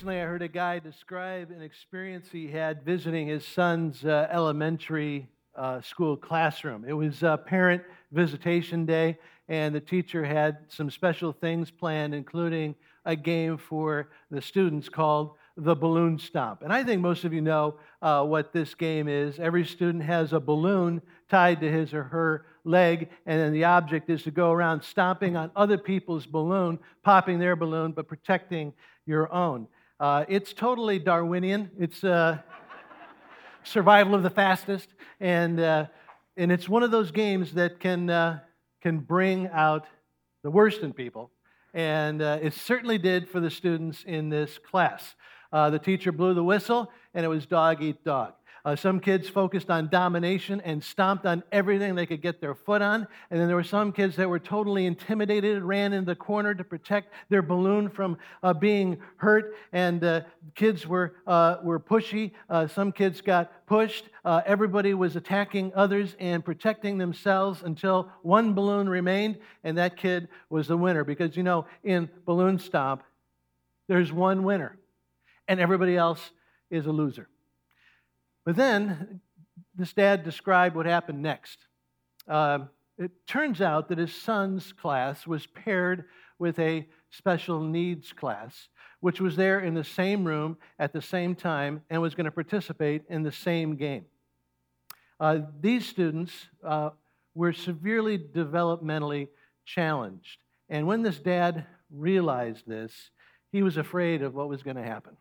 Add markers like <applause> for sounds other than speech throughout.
Recently, I heard a guy describe an experience he had visiting his son's uh, elementary uh, school classroom. It was uh, parent visitation day, and the teacher had some special things planned, including a game for the students called the balloon stomp. And I think most of you know uh, what this game is. Every student has a balloon tied to his or her leg, and then the object is to go around stomping on other people's balloon, popping their balloon, but protecting your own. Uh, it's totally Darwinian. It's uh, survival of the fastest, and uh, and it's one of those games that can uh, can bring out the worst in people, and uh, it certainly did for the students in this class. Uh, the teacher blew the whistle, and it was dog eat dog. Uh, some kids focused on domination and stomped on everything they could get their foot on. And then there were some kids that were totally intimidated, ran into the corner to protect their balloon from uh, being hurt. And uh, kids were, uh, were pushy. Uh, some kids got pushed. Uh, everybody was attacking others and protecting themselves until one balloon remained, and that kid was the winner. Because, you know, in Balloon Stomp, there's one winner, and everybody else is a loser. But then this dad described what happened next. Uh, it turns out that his son's class was paired with a special needs class, which was there in the same room at the same time and was going to participate in the same game. Uh, these students uh, were severely developmentally challenged. And when this dad realized this, he was afraid of what was going to happen.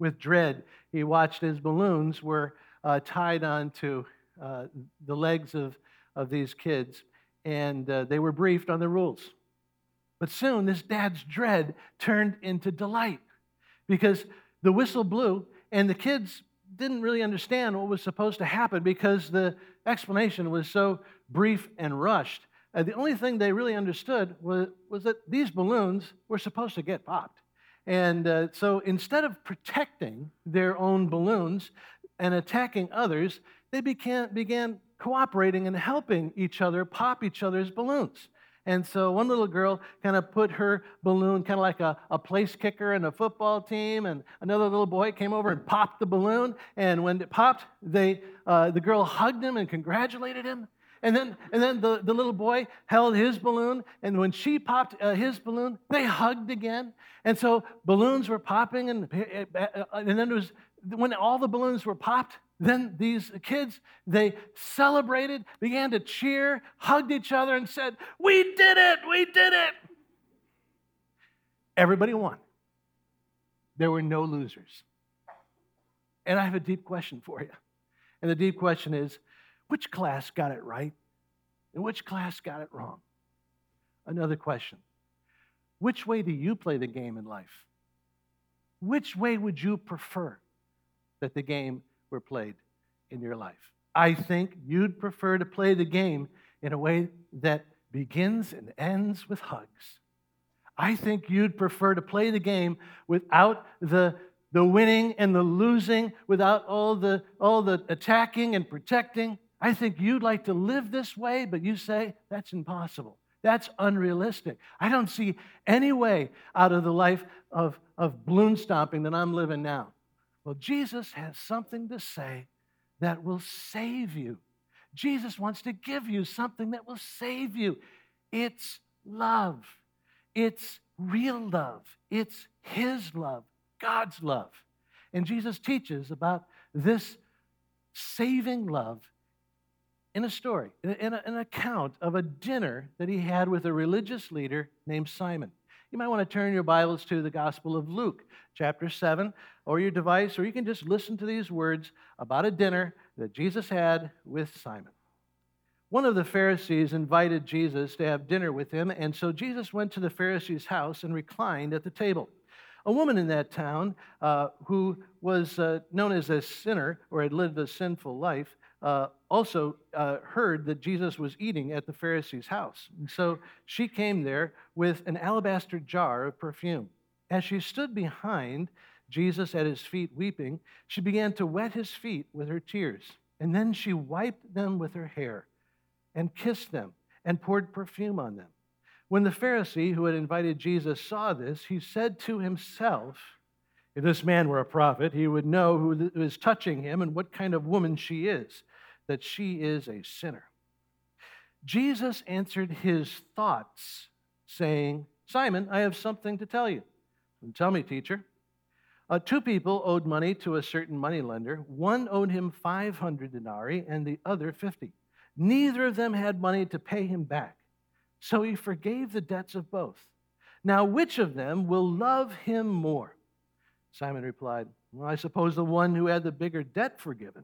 With dread, he watched as balloons were uh, tied onto uh, the legs of, of these kids, and uh, they were briefed on the rules. But soon, this dad's dread turned into delight because the whistle blew, and the kids didn't really understand what was supposed to happen because the explanation was so brief and rushed. Uh, the only thing they really understood was, was that these balloons were supposed to get popped. And uh, so instead of protecting their own balloons and attacking others, they began, began cooperating and helping each other pop each other's balloons. And so one little girl kind of put her balloon kind of like a, a place kicker in a football team, and another little boy came over and popped the balloon. And when it popped, they, uh, the girl hugged him and congratulated him. And then, and then the, the little boy held his balloon, and when she popped uh, his balloon, they hugged again. And so balloons were popping, and, uh, and then it was when all the balloons were popped, then these kids they celebrated, began to cheer, hugged each other, and said, "We did it! We did it!" Everybody won. There were no losers. And I have a deep question for you. And the deep question is which class got it right and which class got it wrong? Another question Which way do you play the game in life? Which way would you prefer that the game were played in your life? I think you'd prefer to play the game in a way that begins and ends with hugs. I think you'd prefer to play the game without the, the winning and the losing, without all the, all the attacking and protecting. I think you'd like to live this way, but you say that's impossible. That's unrealistic. I don't see any way out of the life of, of balloon stomping that I'm living now. Well, Jesus has something to say that will save you. Jesus wants to give you something that will save you. It's love, it's real love, it's His love, God's love. And Jesus teaches about this saving love in a story, in a, an account of a dinner that he had with a religious leader named Simon. You might want to turn your Bibles to the Gospel of Luke, chapter 7, or your device, or you can just listen to these words about a dinner that Jesus had with Simon. One of the Pharisees invited Jesus to have dinner with him, and so Jesus went to the Pharisee's house and reclined at the table. A woman in that town uh, who was uh, known as a sinner or had lived a sinful life uh, also uh, heard that Jesus was eating at the Pharisee's house. And so she came there with an alabaster jar of perfume. As she stood behind Jesus at his feet weeping, she began to wet his feet with her tears. And then she wiped them with her hair and kissed them and poured perfume on them. When the Pharisee who had invited Jesus saw this, he said to himself, If this man were a prophet, he would know who is touching him and what kind of woman she is, that she is a sinner. Jesus answered his thoughts, saying, Simon, I have something to tell you. And tell me, teacher. Uh, two people owed money to a certain moneylender. One owed him 500 denarii and the other 50. Neither of them had money to pay him back. So he forgave the debts of both. Now, which of them will love him more? Simon replied, Well, I suppose the one who had the bigger debt forgiven.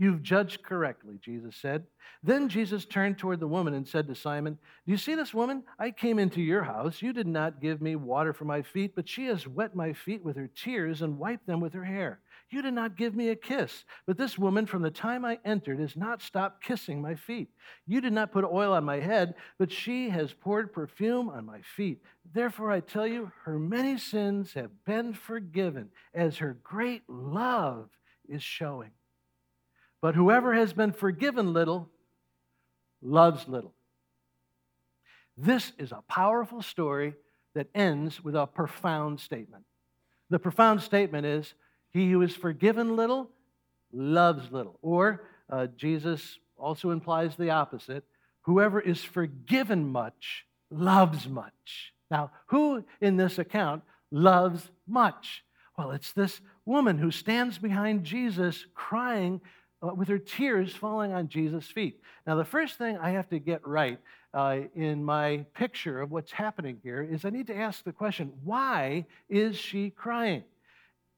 You've judged correctly, Jesus said. Then Jesus turned toward the woman and said to Simon, Do you see this woman? I came into your house. You did not give me water for my feet, but she has wet my feet with her tears and wiped them with her hair. You did not give me a kiss, but this woman from the time I entered has not stopped kissing my feet. You did not put oil on my head, but she has poured perfume on my feet. Therefore, I tell you, her many sins have been forgiven, as her great love is showing. But whoever has been forgiven little loves little. This is a powerful story that ends with a profound statement. The profound statement is He who is forgiven little loves little. Or uh, Jesus also implies the opposite whoever is forgiven much loves much. Now, who in this account loves much? Well, it's this woman who stands behind Jesus crying with her tears falling on Jesus' feet. Now, the first thing I have to get right uh, in my picture of what's happening here is I need to ask the question why is she crying?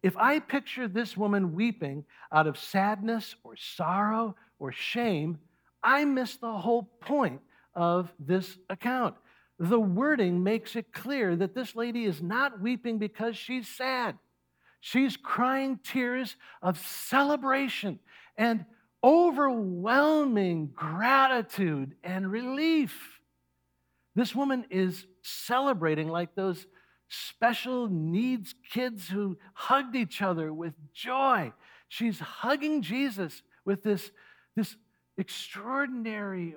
If I picture this woman weeping out of sadness or sorrow or shame, I miss the whole point of this account. The wording makes it clear that this lady is not weeping because she's sad. She's crying tears of celebration and overwhelming gratitude and relief. This woman is celebrating like those special needs kids who hugged each other with joy. She's hugging Jesus with this, this extraordinary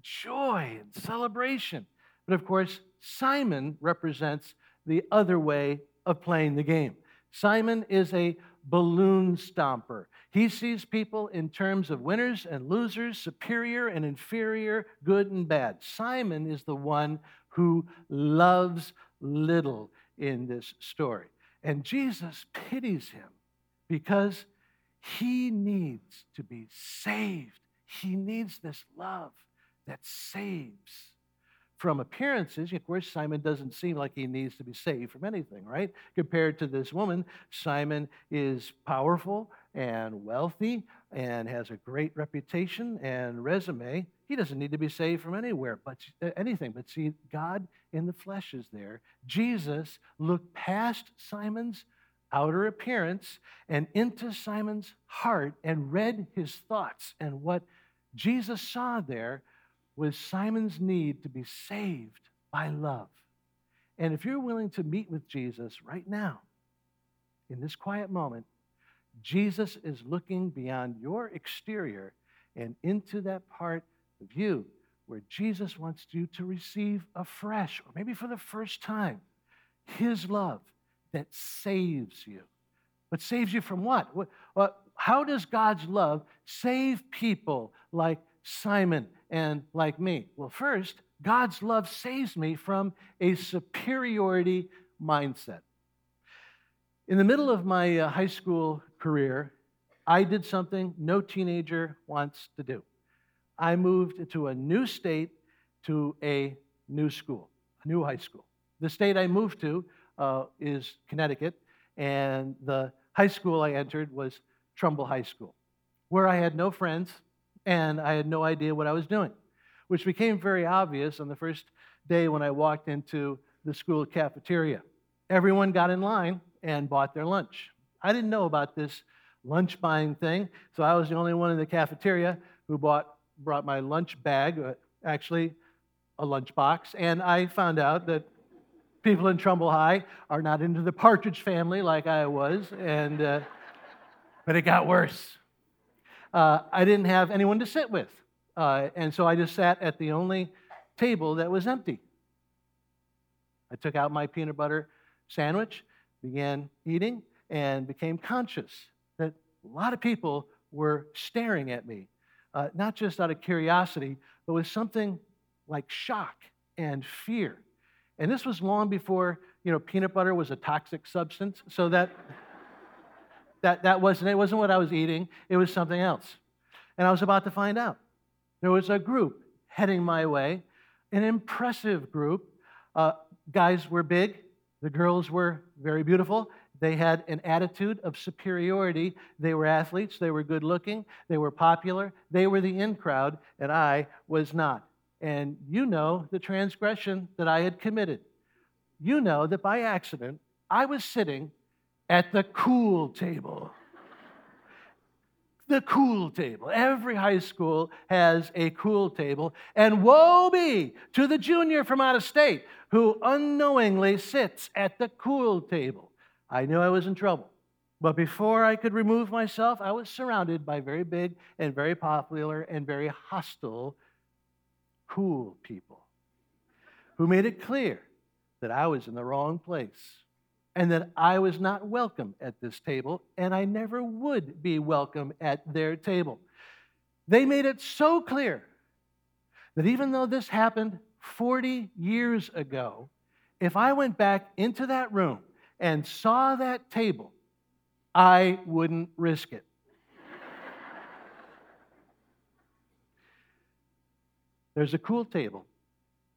joy and celebration. But of course, Simon represents the other way of playing the game. Simon is a balloon stomper. He sees people in terms of winners and losers, superior and inferior, good and bad. Simon is the one who loves little in this story. And Jesus pities him because he needs to be saved. He needs this love that saves from appearances, of course, Simon doesn't seem like he needs to be saved from anything, right? Compared to this woman, Simon is powerful and wealthy and has a great reputation and resume. He doesn't need to be saved from anywhere, but uh, anything. But see, God in the flesh is there. Jesus looked past Simon's outer appearance and into Simon's heart and read his thoughts. And what Jesus saw there was Simon's need to be saved by love. And if you're willing to meet with Jesus right now, in this quiet moment, Jesus is looking beyond your exterior and into that part of you where Jesus wants you to receive afresh, or maybe for the first time, his love that saves you. But saves you from what? what how does God's love save people like Simon and like me? Well, first, God's love saves me from a superiority mindset. In the middle of my uh, high school career, I did something no teenager wants to do. I moved to a new state to a new school, a new high school. The state I moved to uh, is Connecticut, and the high school I entered was Trumbull High School, where I had no friends and I had no idea what I was doing which became very obvious on the first day when I walked into the school cafeteria. Everyone got in line and bought their lunch. I didn't know about this lunch buying thing, so I was the only one in the cafeteria who bought, brought my lunch bag, uh, actually a lunch box, and I found out that people in Trumbull High are not into the Partridge family like I was, and uh, but it got worse. Uh, I didn't have anyone to sit with. Uh, and so I just sat at the only table that was empty. I took out my peanut butter sandwich, began eating, and became conscious that a lot of people were staring at me, uh, not just out of curiosity, but with something like shock and fear. And this was long before, you know, peanut butter was a toxic substance. So that, that, that wasn't, it wasn't what I was eating. It was something else. And I was about to find out. There was a group heading my way, an impressive group. Uh, guys were big, the girls were very beautiful. They had an attitude of superiority. They were athletes, they were good looking, they were popular, they were the in crowd, and I was not. And you know the transgression that I had committed. You know that by accident, I was sitting at the cool table. the cool table. Every high school has a cool table. And woe be to the junior from out of state who unknowingly sits at the cool table. I knew I was in trouble. But before I could remove myself, I was surrounded by very big and very popular and very hostile cool people who made it clear that I was in the wrong place and that I was not welcome at this table and I never would be welcome at their table. They made it so clear that even though this happened 40 years ago, if I went back into that room and saw that table, I wouldn't risk it. <laughs> There's a cool table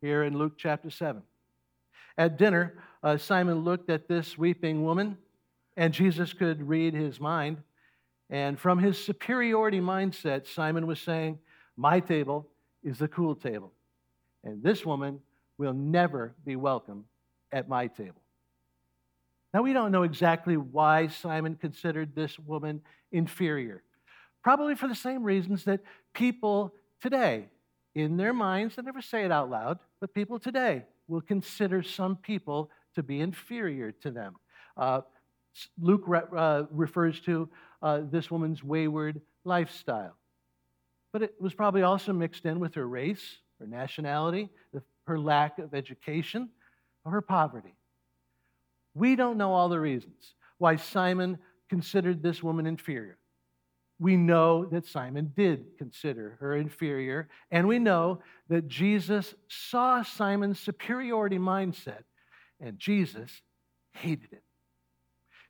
here in Luke chapter 7. At dinner, uh, Simon looked at this weeping woman, and Jesus could read his mind. And from his superiority mindset, Simon was saying, My table is the cool table, and this woman will never be welcome at my table. Now, we don't know exactly why Simon considered this woman inferior. Probably for the same reasons that people today, in their minds, they never say it out loud, but people today will consider some people to be inferior to them. Uh, Luke re- uh, refers to uh, this woman's wayward lifestyle. But it was probably also mixed in with her race, her nationality, her lack of education, or her poverty. We don't know all the reasons why Simon considered this woman inferior. We know that Simon did consider her inferior, and we know that Jesus saw Simon's superiority mindset, and Jesus hated it.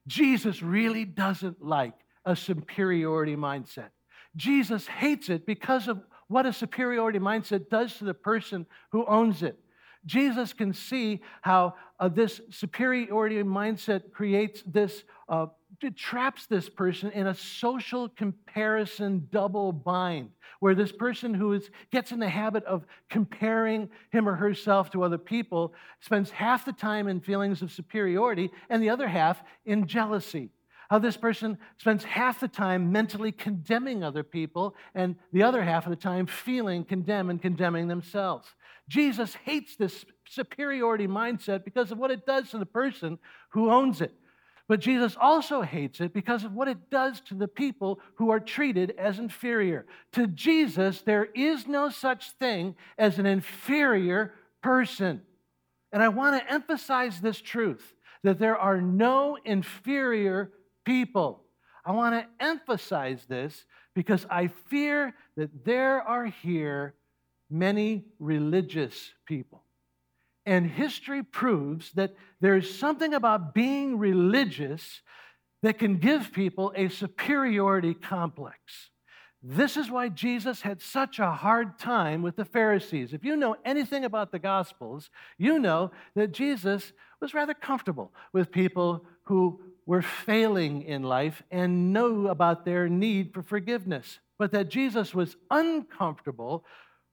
Jesus really doesn't like a superiority mindset. Jesus hates it because of what a superiority mindset does to the person who owns it. Jesus can see how uh, this superiority mindset creates this, uh, it traps this person in a social comparison double bind, where this person who is, gets in the habit of comparing him or herself to other people spends half the time in feelings of superiority and the other half in jealousy how this person spends half the time mentally condemning other people and the other half of the time feeling condemned and condemning themselves. Jesus hates this superiority mindset because of what it does to the person who owns it. But Jesus also hates it because of what it does to the people who are treated as inferior. To Jesus, there is no such thing as an inferior person. And I want to emphasize this truth that there are no inferior people. I want to emphasize this because I fear that there are here many religious people. And history proves that there's something about being religious that can give people a superiority complex. This is why Jesus had such a hard time with the Pharisees. If you know anything about the Gospels, you know that Jesus was rather comfortable with people who were failing in life and knew about their need for forgiveness, but that Jesus was uncomfortable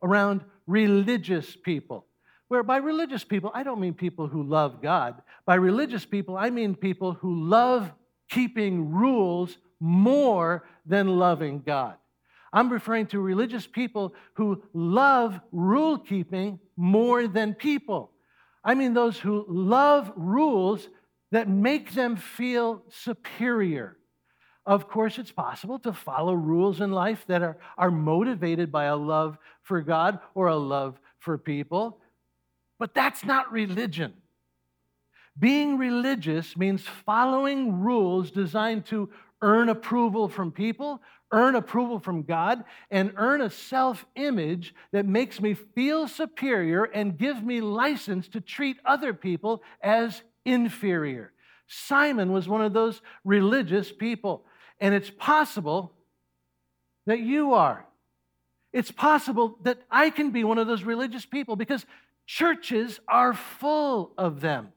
around religious people. Where by religious people, I don't mean people who love God. By religious people, I mean people who love keeping rules more than loving God. I'm referring to religious people who love rule keeping more than people. I mean those who love rules that make them feel superior. Of course, it's possible to follow rules in life that are, are motivated by a love for God or a love for people, but that's not religion. Being religious means following rules designed to earn approval from people, earn approval from God, and earn a self image that makes me feel superior and give me license to treat other people as inferior. Simon was one of those religious people, and it's possible that you are. It's possible that I can be one of those religious people because churches are full of them.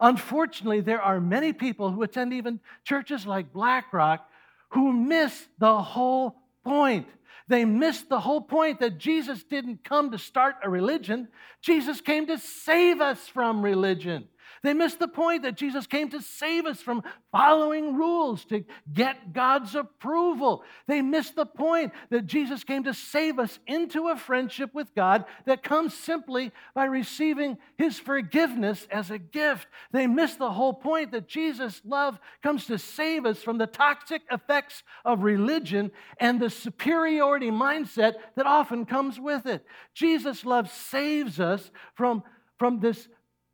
Unfortunately, there are many people who attend even churches like Blackrock who miss the whole point. They miss the whole point that Jesus didn't come to start a religion, Jesus came to save us from religion. They miss the point that Jesus came to save us from following rules to get God's approval. They miss the point that Jesus came to save us into a friendship with God that comes simply by receiving his forgiveness as a gift. They miss the whole point that Jesus' love comes to save us from the toxic effects of religion and the superiority mindset that often comes with it. Jesus' love saves us from, from this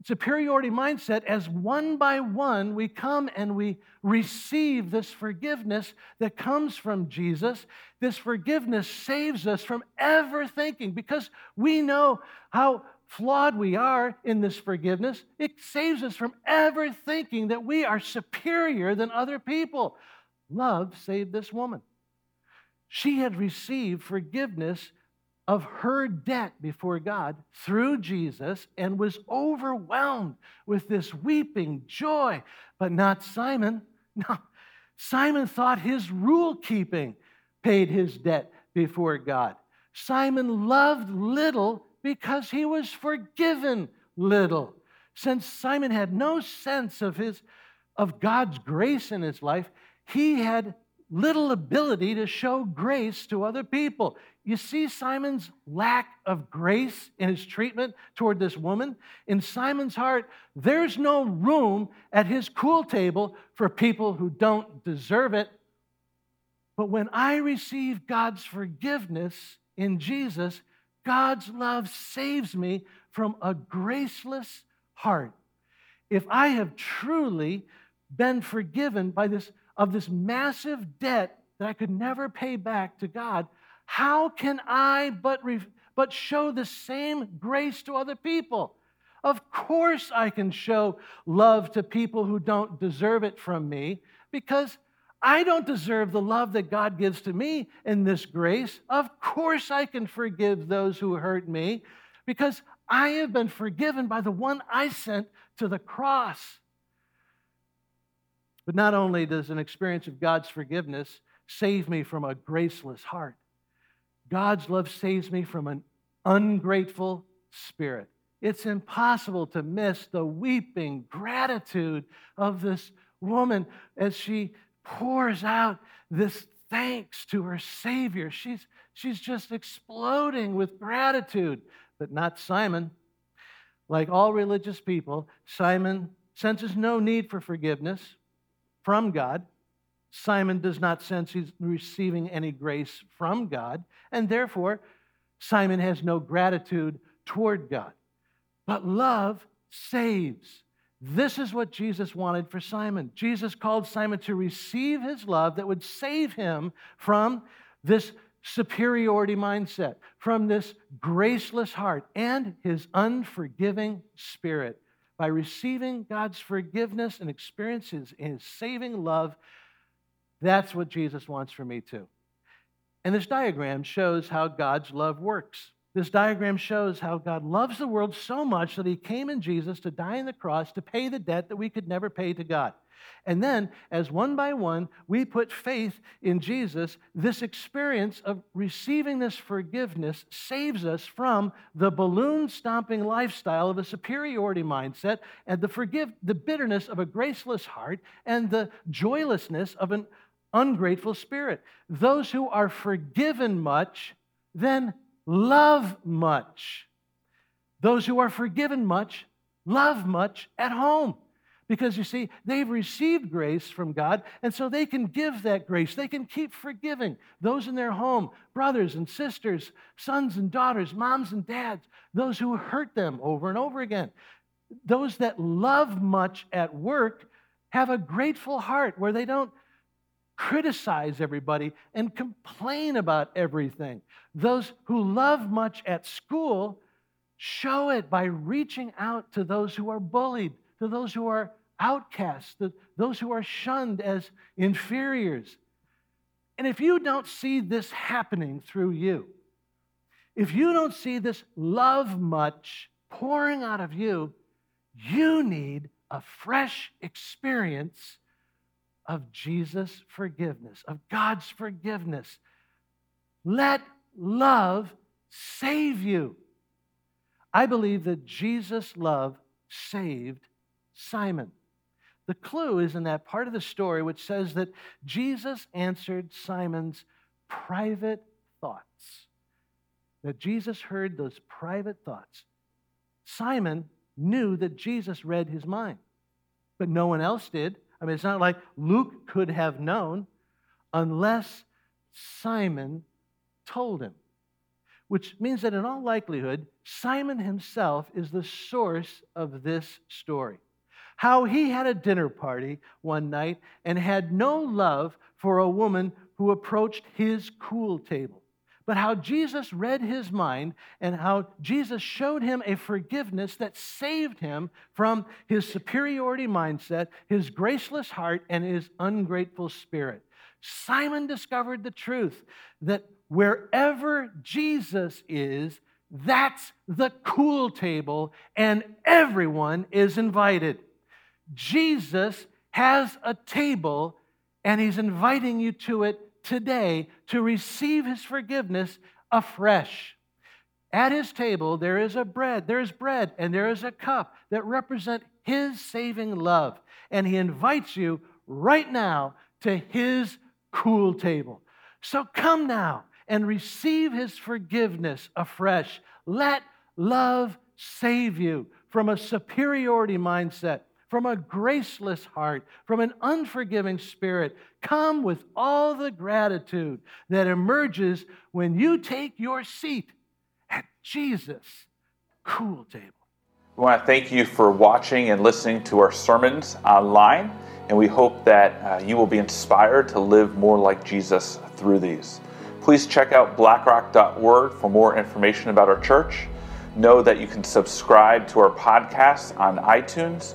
superiority mindset as one by one we come and we receive this forgiveness that comes from Jesus. This forgiveness saves us from ever thinking because we know how flawed we are in this forgiveness. It saves us from ever thinking that we are superior than other people. Love saved this woman. She had received forgiveness of her debt before God through Jesus and was overwhelmed with this weeping joy. But not Simon. <laughs> No, Simon thought his rule keeping paid his debt before God. Simon loved little because he was forgiven little. Since Simon had no sense of his of God's grace in his life, he had little ability to show grace to other people. You see Simon's lack of grace in his treatment toward this woman? In Simon's heart, there's no room at his cool table for people who don't deserve it. But when I receive God's forgiveness in Jesus, God's love saves me from a graceless heart. If I have truly been forgiven by this of this massive debt that I could never pay back to God, how can I but, re- but show the same grace to other people? Of course, I can show love to people who don't deserve it from me because I don't deserve the love that God gives to me in this grace. Of course, I can forgive those who hurt me because I have been forgiven by the one I sent to the cross. But not only does an experience of God's forgiveness save me from a graceless heart, God's love saves me from an ungrateful spirit. It's impossible to miss the weeping gratitude of this woman as she pours out this thanks to her Savior. She's, she's just exploding with gratitude, but not Simon. Like all religious people, Simon senses no need for forgiveness from God. Simon does not sense he's receiving any grace from God, and therefore, Simon has no gratitude toward God. But love saves. This is what Jesus wanted for Simon. Jesus called Simon to receive his love that would save him from this superiority mindset, from this graceless heart, and his unforgiving spirit. By receiving God's forgiveness and experiences in his saving love, that's what Jesus wants for me too. And this diagram shows how God's love works. This diagram shows how God loves the world so much that he came in Jesus to die on the cross to pay the debt that we could never pay to God. And then, as one by one we put faith in Jesus, this experience of receiving this forgiveness saves us from the balloon stomping lifestyle of a superiority mindset and the forgive the bitterness of a graceless heart and the joylessness of an ungrateful spirit. Those who are forgiven much then love much. Those who are forgiven much love much at home. Because you see, they've received grace from God, and so they can give that grace. They can keep forgiving those in their home, brothers and sisters, sons and daughters, moms and dads, those who hurt them over and over again. those that love much at work have a grateful heart where they don't criticize everybody and complain about everything. Those who love much at school show it by reaching out to those who are bullied, to those who are outcasts, to those who are shunned as inferiors. And if you don't see this happening through you, if you don't see this love much pouring out of you, you need a fresh experience of Jesus' forgiveness, of God's forgiveness. Let love save you. I believe that Jesus' love saved Simon. The clue is in that part of the story which says that Jesus answered Simon's private thoughts. That Jesus heard those private thoughts. Simon knew that Jesus read his mind, but no one else did. I mean, it's not like Luke could have known unless Simon told him. Which means that in all likelihood, Simon himself is the source of this story. How he had a dinner party one night and had no love for a woman who approached his cool table but how Jesus read his mind and how Jesus showed him a forgiveness that saved him from his superiority mindset, his graceless heart, and his ungrateful spirit. Simon discovered the truth that wherever Jesus is, that's the cool table, and everyone is invited. Jesus has a table, and he's inviting you to it today to receive his forgiveness afresh. At his table, there is a bread, there is bread, and there is a cup that represent his saving love. And he invites you right now to his cool table. So come now and receive his forgiveness afresh. Let love save you from a superiority mindset from a graceless heart, from an unforgiving spirit. Come with all the gratitude that emerges when you take your seat at Jesus' cool table. We want to thank you for watching and listening to our sermons online, and we hope that uh, you will be inspired to live more like Jesus through these. Please check out blackrock.org for more information about our church. Know that you can subscribe to our podcast on iTunes